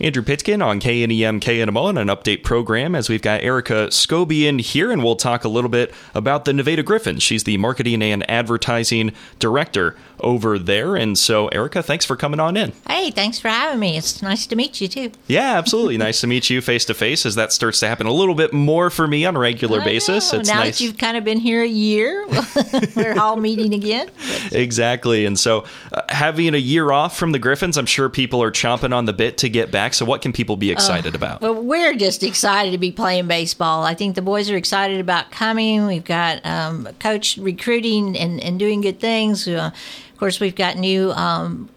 Andrew Pitkin on KNEM KNMO and an update program as we've got Erica Scobie in here, and we'll talk a little bit about the Nevada Griffins. She's the marketing and advertising director over there. And so, Erica, thanks for coming on in. Hey, thanks for having me. It's nice to meet you too. Yeah, absolutely. nice to meet you face to face as that starts to happen a little bit more for me on a regular I basis. know. It's now nice. that you've kind of been here a year, we're all meeting again. Exactly. And so, uh, having a year off from the Griffins, I'm sure people are chomping on the bit to get back. So, what can people be excited about? Well, we're just excited to be playing baseball. I think the boys are excited about coming. We've got um, coach recruiting and, and doing good things. Uh, of course, we've got new um,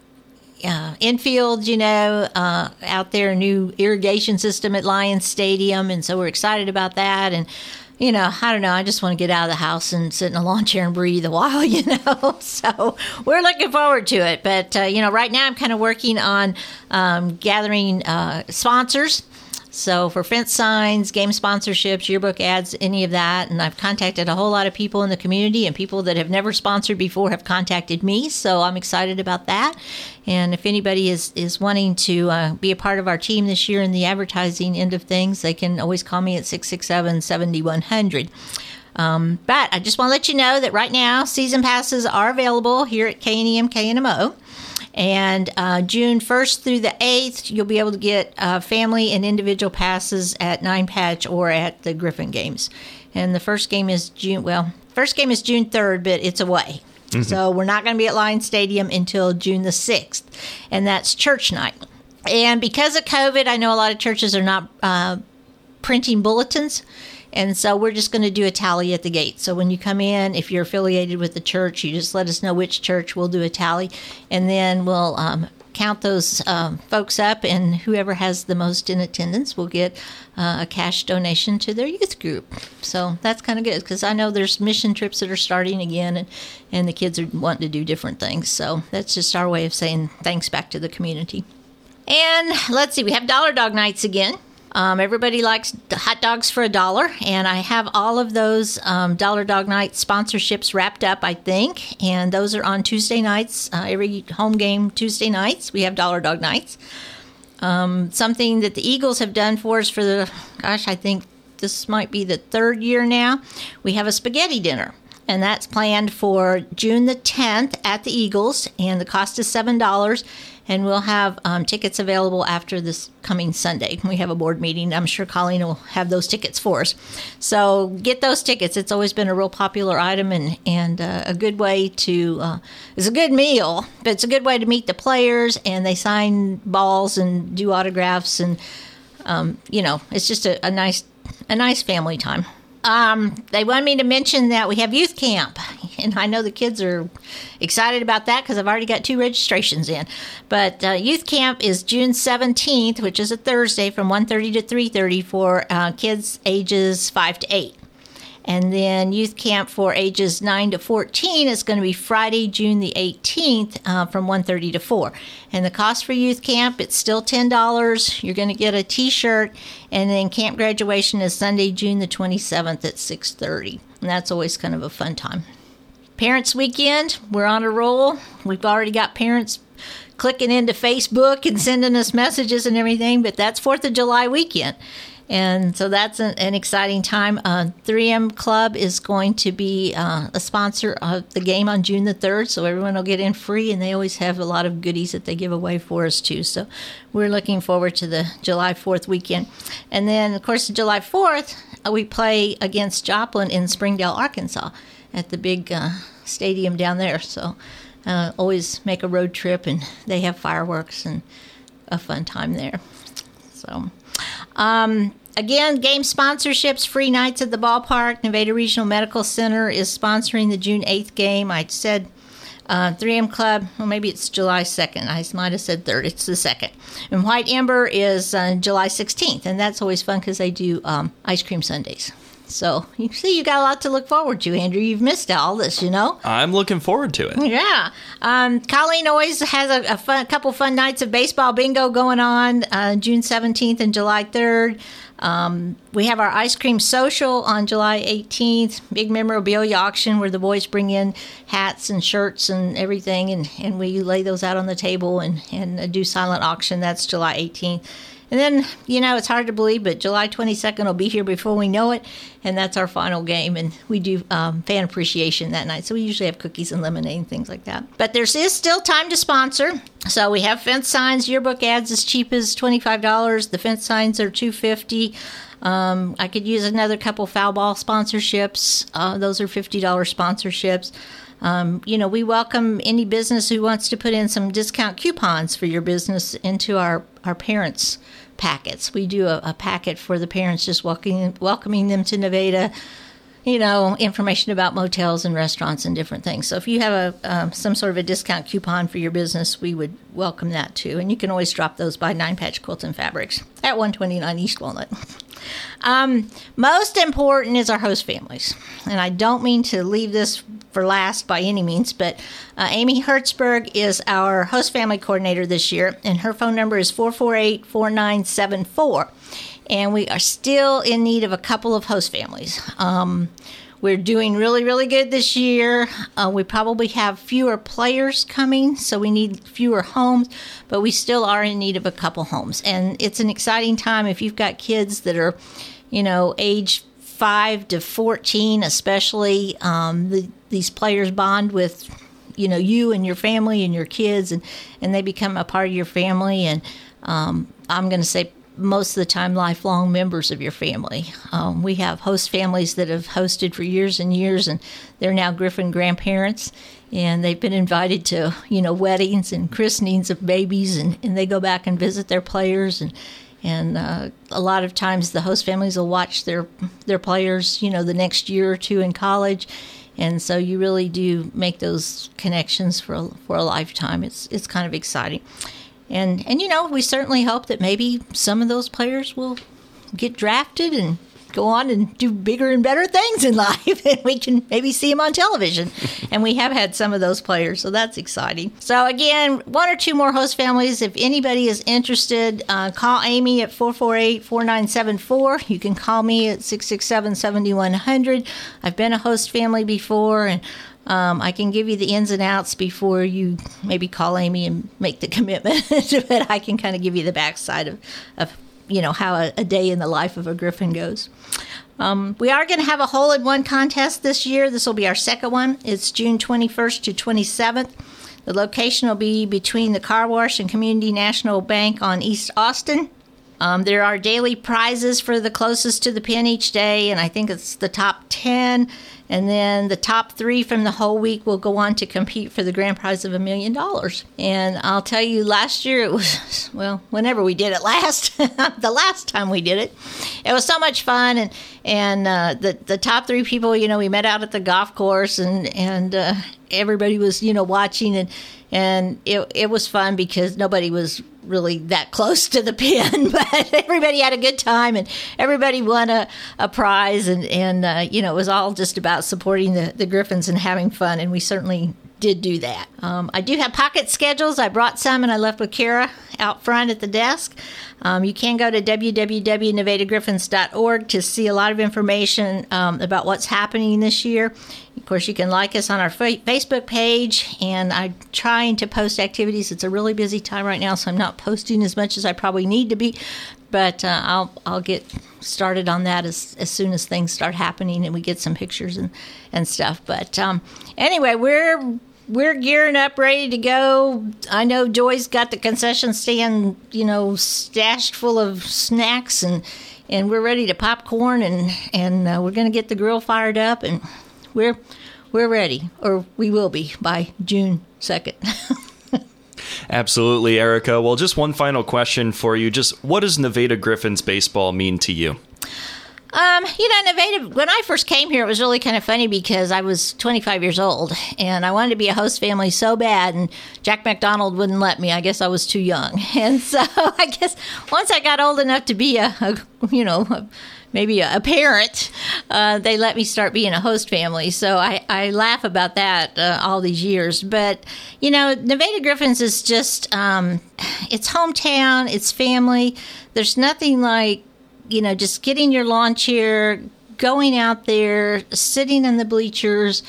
uh, infield, you know, uh, out there, new irrigation system at Lions Stadium, and so we're excited about that. And you know, I don't know. I just want to get out of the house and sit in a lawn chair and breathe a while, you know. So we're looking forward to it. But uh, you know, right now I'm kind of working on um, gathering uh, sponsors. So for fence signs, game sponsorships, yearbook ads, any of that, and I've contacted a whole lot of people in the community and people that have never sponsored before have contacted me. So I'm excited about that. And if anybody is is wanting to uh, be a part of our team this year in the advertising end of things, they can always call me at 667 7100. Um, but I just want to let you know that right now season passes are available here at KNEM KNMO. And uh, June 1st through the 8th, you'll be able to get uh, family and individual passes at Nine Patch or at the Griffin games. And the first game is June, well, first game is June 3rd, but it's away. So we're not going to be at Lion Stadium until June the 6th. And that's church night. And because of COVID, I know a lot of churches are not uh, printing bulletins. And so we're just going to do a tally at the gate. So when you come in, if you're affiliated with the church, you just let us know which church. We'll do a tally, and then we'll um, count those um, folks up, and whoever has the most in attendance will get uh, a cash donation to their youth group. So that's kind of good because I know there's mission trips that are starting again, and and the kids are wanting to do different things. So that's just our way of saying thanks back to the community. And let's see, we have Dollar Dog nights again. Um, everybody likes hot dogs for a dollar, and I have all of those um, Dollar Dog Night sponsorships wrapped up, I think. And those are on Tuesday nights. Uh, every home game Tuesday nights, we have Dollar Dog Nights. Um, something that the Eagles have done for us for the, gosh, I think this might be the third year now. We have a spaghetti dinner and that's planned for June the 10th at the Eagles, and the cost is seven dollars. And we'll have um, tickets available after this coming Sunday. We have a board meeting. I'm sure Colleen will have those tickets for us. So get those tickets. It's always been a real popular item and and uh, a good way to. Uh, it's a good meal, but it's a good way to meet the players and they sign balls and do autographs and um, you know it's just a, a nice a nice family time. Um, they wanted me to mention that we have youth camp, and I know the kids are excited about that because I've already got two registrations in. But uh, youth camp is June seventeenth, which is a Thursday, from 1.30 to three thirty for uh, kids ages five to eight. And then youth camp for ages 9 to 14 is going to be Friday, June the 18th uh, from 1.30 to 4. And the cost for youth camp, it's still $10. You're going to get a t-shirt. And then camp graduation is Sunday, June the 27th at 6.30. And that's always kind of a fun time. Parents Weekend, we're on a roll. We've already got parents clicking into Facebook and sending us messages and everything, but that's 4th of July weekend. And so that's an, an exciting time. Uh, 3M Club is going to be uh, a sponsor of the game on June the 3rd, so everyone will get in free, and they always have a lot of goodies that they give away for us, too. So we're looking forward to the July 4th weekend. And then, of course, July 4th, uh, we play against Joplin in Springdale, Arkansas at the big uh, stadium down there. So uh, always make a road trip, and they have fireworks and a fun time there. So. Um, again, game sponsorships, free nights at the ballpark. Nevada Regional Medical Center is sponsoring the June 8th game. I said uh, 3M Club, well, maybe it's July 2nd. I might have said 3rd. It's the 2nd. And White Ember is uh, July 16th, and that's always fun because they do um, ice cream sundaes. So you see, you got a lot to look forward to, Andrew. You've missed all this, you know. I'm looking forward to it. Yeah, um, Colleen always has a, a, fun, a couple fun nights of baseball bingo going on uh, June 17th and July 3rd. Um, we have our ice cream social on July 18th, big memorabilia auction where the boys bring in hats and shirts and everything, and, and we lay those out on the table and, and do silent auction. That's July 18th. And then, you know, it's hard to believe, but July 22nd will be here before we know it. And that's our final game. And we do um, fan appreciation that night. So we usually have cookies and lemonade and things like that. But there is still time to sponsor. So we have fence signs, yearbook ads as cheap as $25. The fence signs are 250 um, I could use another couple foul ball sponsorships. Uh, those are $50 sponsorships. Um, you know, we welcome any business who wants to put in some discount coupons for your business into our, our parents' packets. We do a, a packet for the parents just welcoming, welcoming them to Nevada you know, information about motels and restaurants and different things. So if you have a um, some sort of a discount coupon for your business, we would welcome that too. And you can always drop those by Nine Patch Quilts and Fabrics at 129 East Walnut. Um, most important is our host families. And I don't mean to leave this for last by any means, but uh, Amy Hertzberg is our host family coordinator this year, and her phone number is 448 4974 and we are still in need of a couple of host families. Um, we're doing really, really good this year. Uh, we probably have fewer players coming, so we need fewer homes, but we still are in need of a couple homes. And it's an exciting time if you've got kids that are, you know, age 5 to 14, especially. Um, the, these players bond with, you know, you and your family and your kids, and, and they become a part of your family. And um, I'm going to say most of the time lifelong members of your family. Um, we have host families that have hosted for years and years, and they're now Griffin grandparents, and they've been invited to you know weddings and christenings of babies, and, and they go back and visit their players and. And uh, a lot of times, the host families will watch their their players, you know, the next year or two in college, and so you really do make those connections for a, for a lifetime. It's it's kind of exciting and and you know we certainly hope that maybe some of those players will get drafted and go on and do bigger and better things in life and we can maybe see them on television. And we have had some of those players so that's exciting. So again one or two more host families. If anybody is interested uh, call amy at 448-4974 you can call me at 667-7100 i've been a host family before and um, I can give you the ins and outs before you maybe call Amy and make the commitment, but I can kind of give you the backside of, of you know, how a, a day in the life of a griffin goes. Um, we are going to have a hole in one contest this year. This will be our second one. It's June 21st to 27th. The location will be between the car wash and Community National Bank on East Austin. Um, there are daily prizes for the closest to the pin each day, and I think it's the top 10. And then the top three from the whole week will go on to compete for the grand prize of a million dollars. And I'll tell you, last year it was, well, whenever we did it last, the last time we did it, it was so much fun. And, and uh, the, the top three people, you know, we met out at the golf course and, and uh, everybody was, you know, watching and, and it, it was fun because nobody was really that close to the pin, but everybody had a good time and everybody won a, a prize. And, and uh, you know, it was all just about supporting the, the Griffins and having fun. And we certainly did do that. Um, I do have pocket schedules. I brought some and I left with Kara out front at the desk. Um, you can go to www.nevadagriffins.org to see a lot of information um, about what's happening this year. Of course, you can like us on our Facebook page, and I'm trying to post activities. It's a really busy time right now, so I'm not posting as much as I probably need to be. But uh, I'll I'll get started on that as, as soon as things start happening and we get some pictures and, and stuff. But um, anyway, we're we're gearing up, ready to go. I know Joy's got the concession stand, you know, stashed full of snacks, and and we're ready to popcorn, and and uh, we're going to get the grill fired up, and we're we're ready, or we will be by June second. Absolutely, Erica. Well, just one final question for you. Just what does Nevada Griffins baseball mean to you? Um, you know, Nevada, when I first came here, it was really kind of funny because I was 25 years old and I wanted to be a host family so bad, and Jack McDonald wouldn't let me. I guess I was too young. And so I guess once I got old enough to be a, a you know, a maybe a, parent, uh, they let me start being a host family. So I, I laugh about that uh, all these years. But, you know, Nevada Griffins is just, um, it's hometown, it's family. There's nothing like, you know, just getting your lawn chair, going out there, sitting in the bleachers,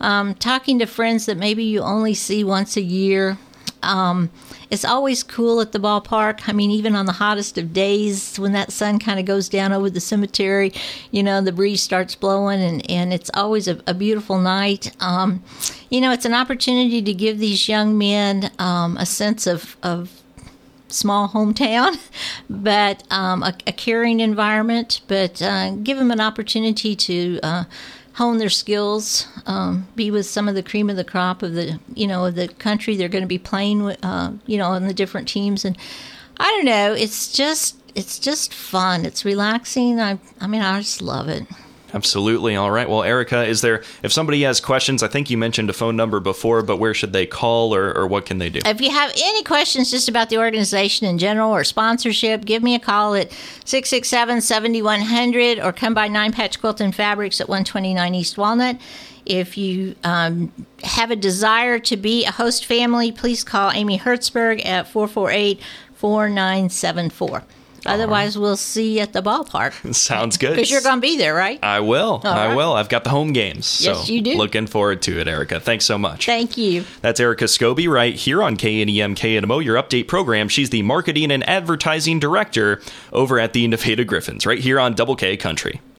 um, talking to friends that maybe you only see once a year. Um, it's always cool at the ballpark. I mean, even on the hottest of days, when that sun kind of goes down over the cemetery, you know, the breeze starts blowing, and, and it's always a, a beautiful night. Um, you know, it's an opportunity to give these young men um, a sense of, of small hometown, but um, a, a, caring environment, but uh, give them an opportunity to. Uh, hone their skills, um, be with some of the cream of the crop of the you know of the country they're going to be playing with, uh, you know, on the different teams, and I don't know, it's just it's just fun. It's relaxing. I I mean, I just love it. Absolutely. All right. Well, Erica, is there, if somebody has questions, I think you mentioned a phone number before, but where should they call or, or what can they do? If you have any questions just about the organization in general or sponsorship, give me a call at 667 7100 or come by Nine Patch Quilt and Fabrics at 129 East Walnut. If you um, have a desire to be a host family, please call Amy Hertzberg at 448 4974. Otherwise, right. we'll see you at the ballpark. Sounds good. Because you're going to be there, right? I will. All I right. will. I've got the home games. Yes, you do. Looking forward to it, Erica. Thanks so much. Thank you. That's Erica Scobie right here on KNEM KNMO, your update program. She's the marketing and advertising director over at the Nevada Griffins, right here on Double K Country.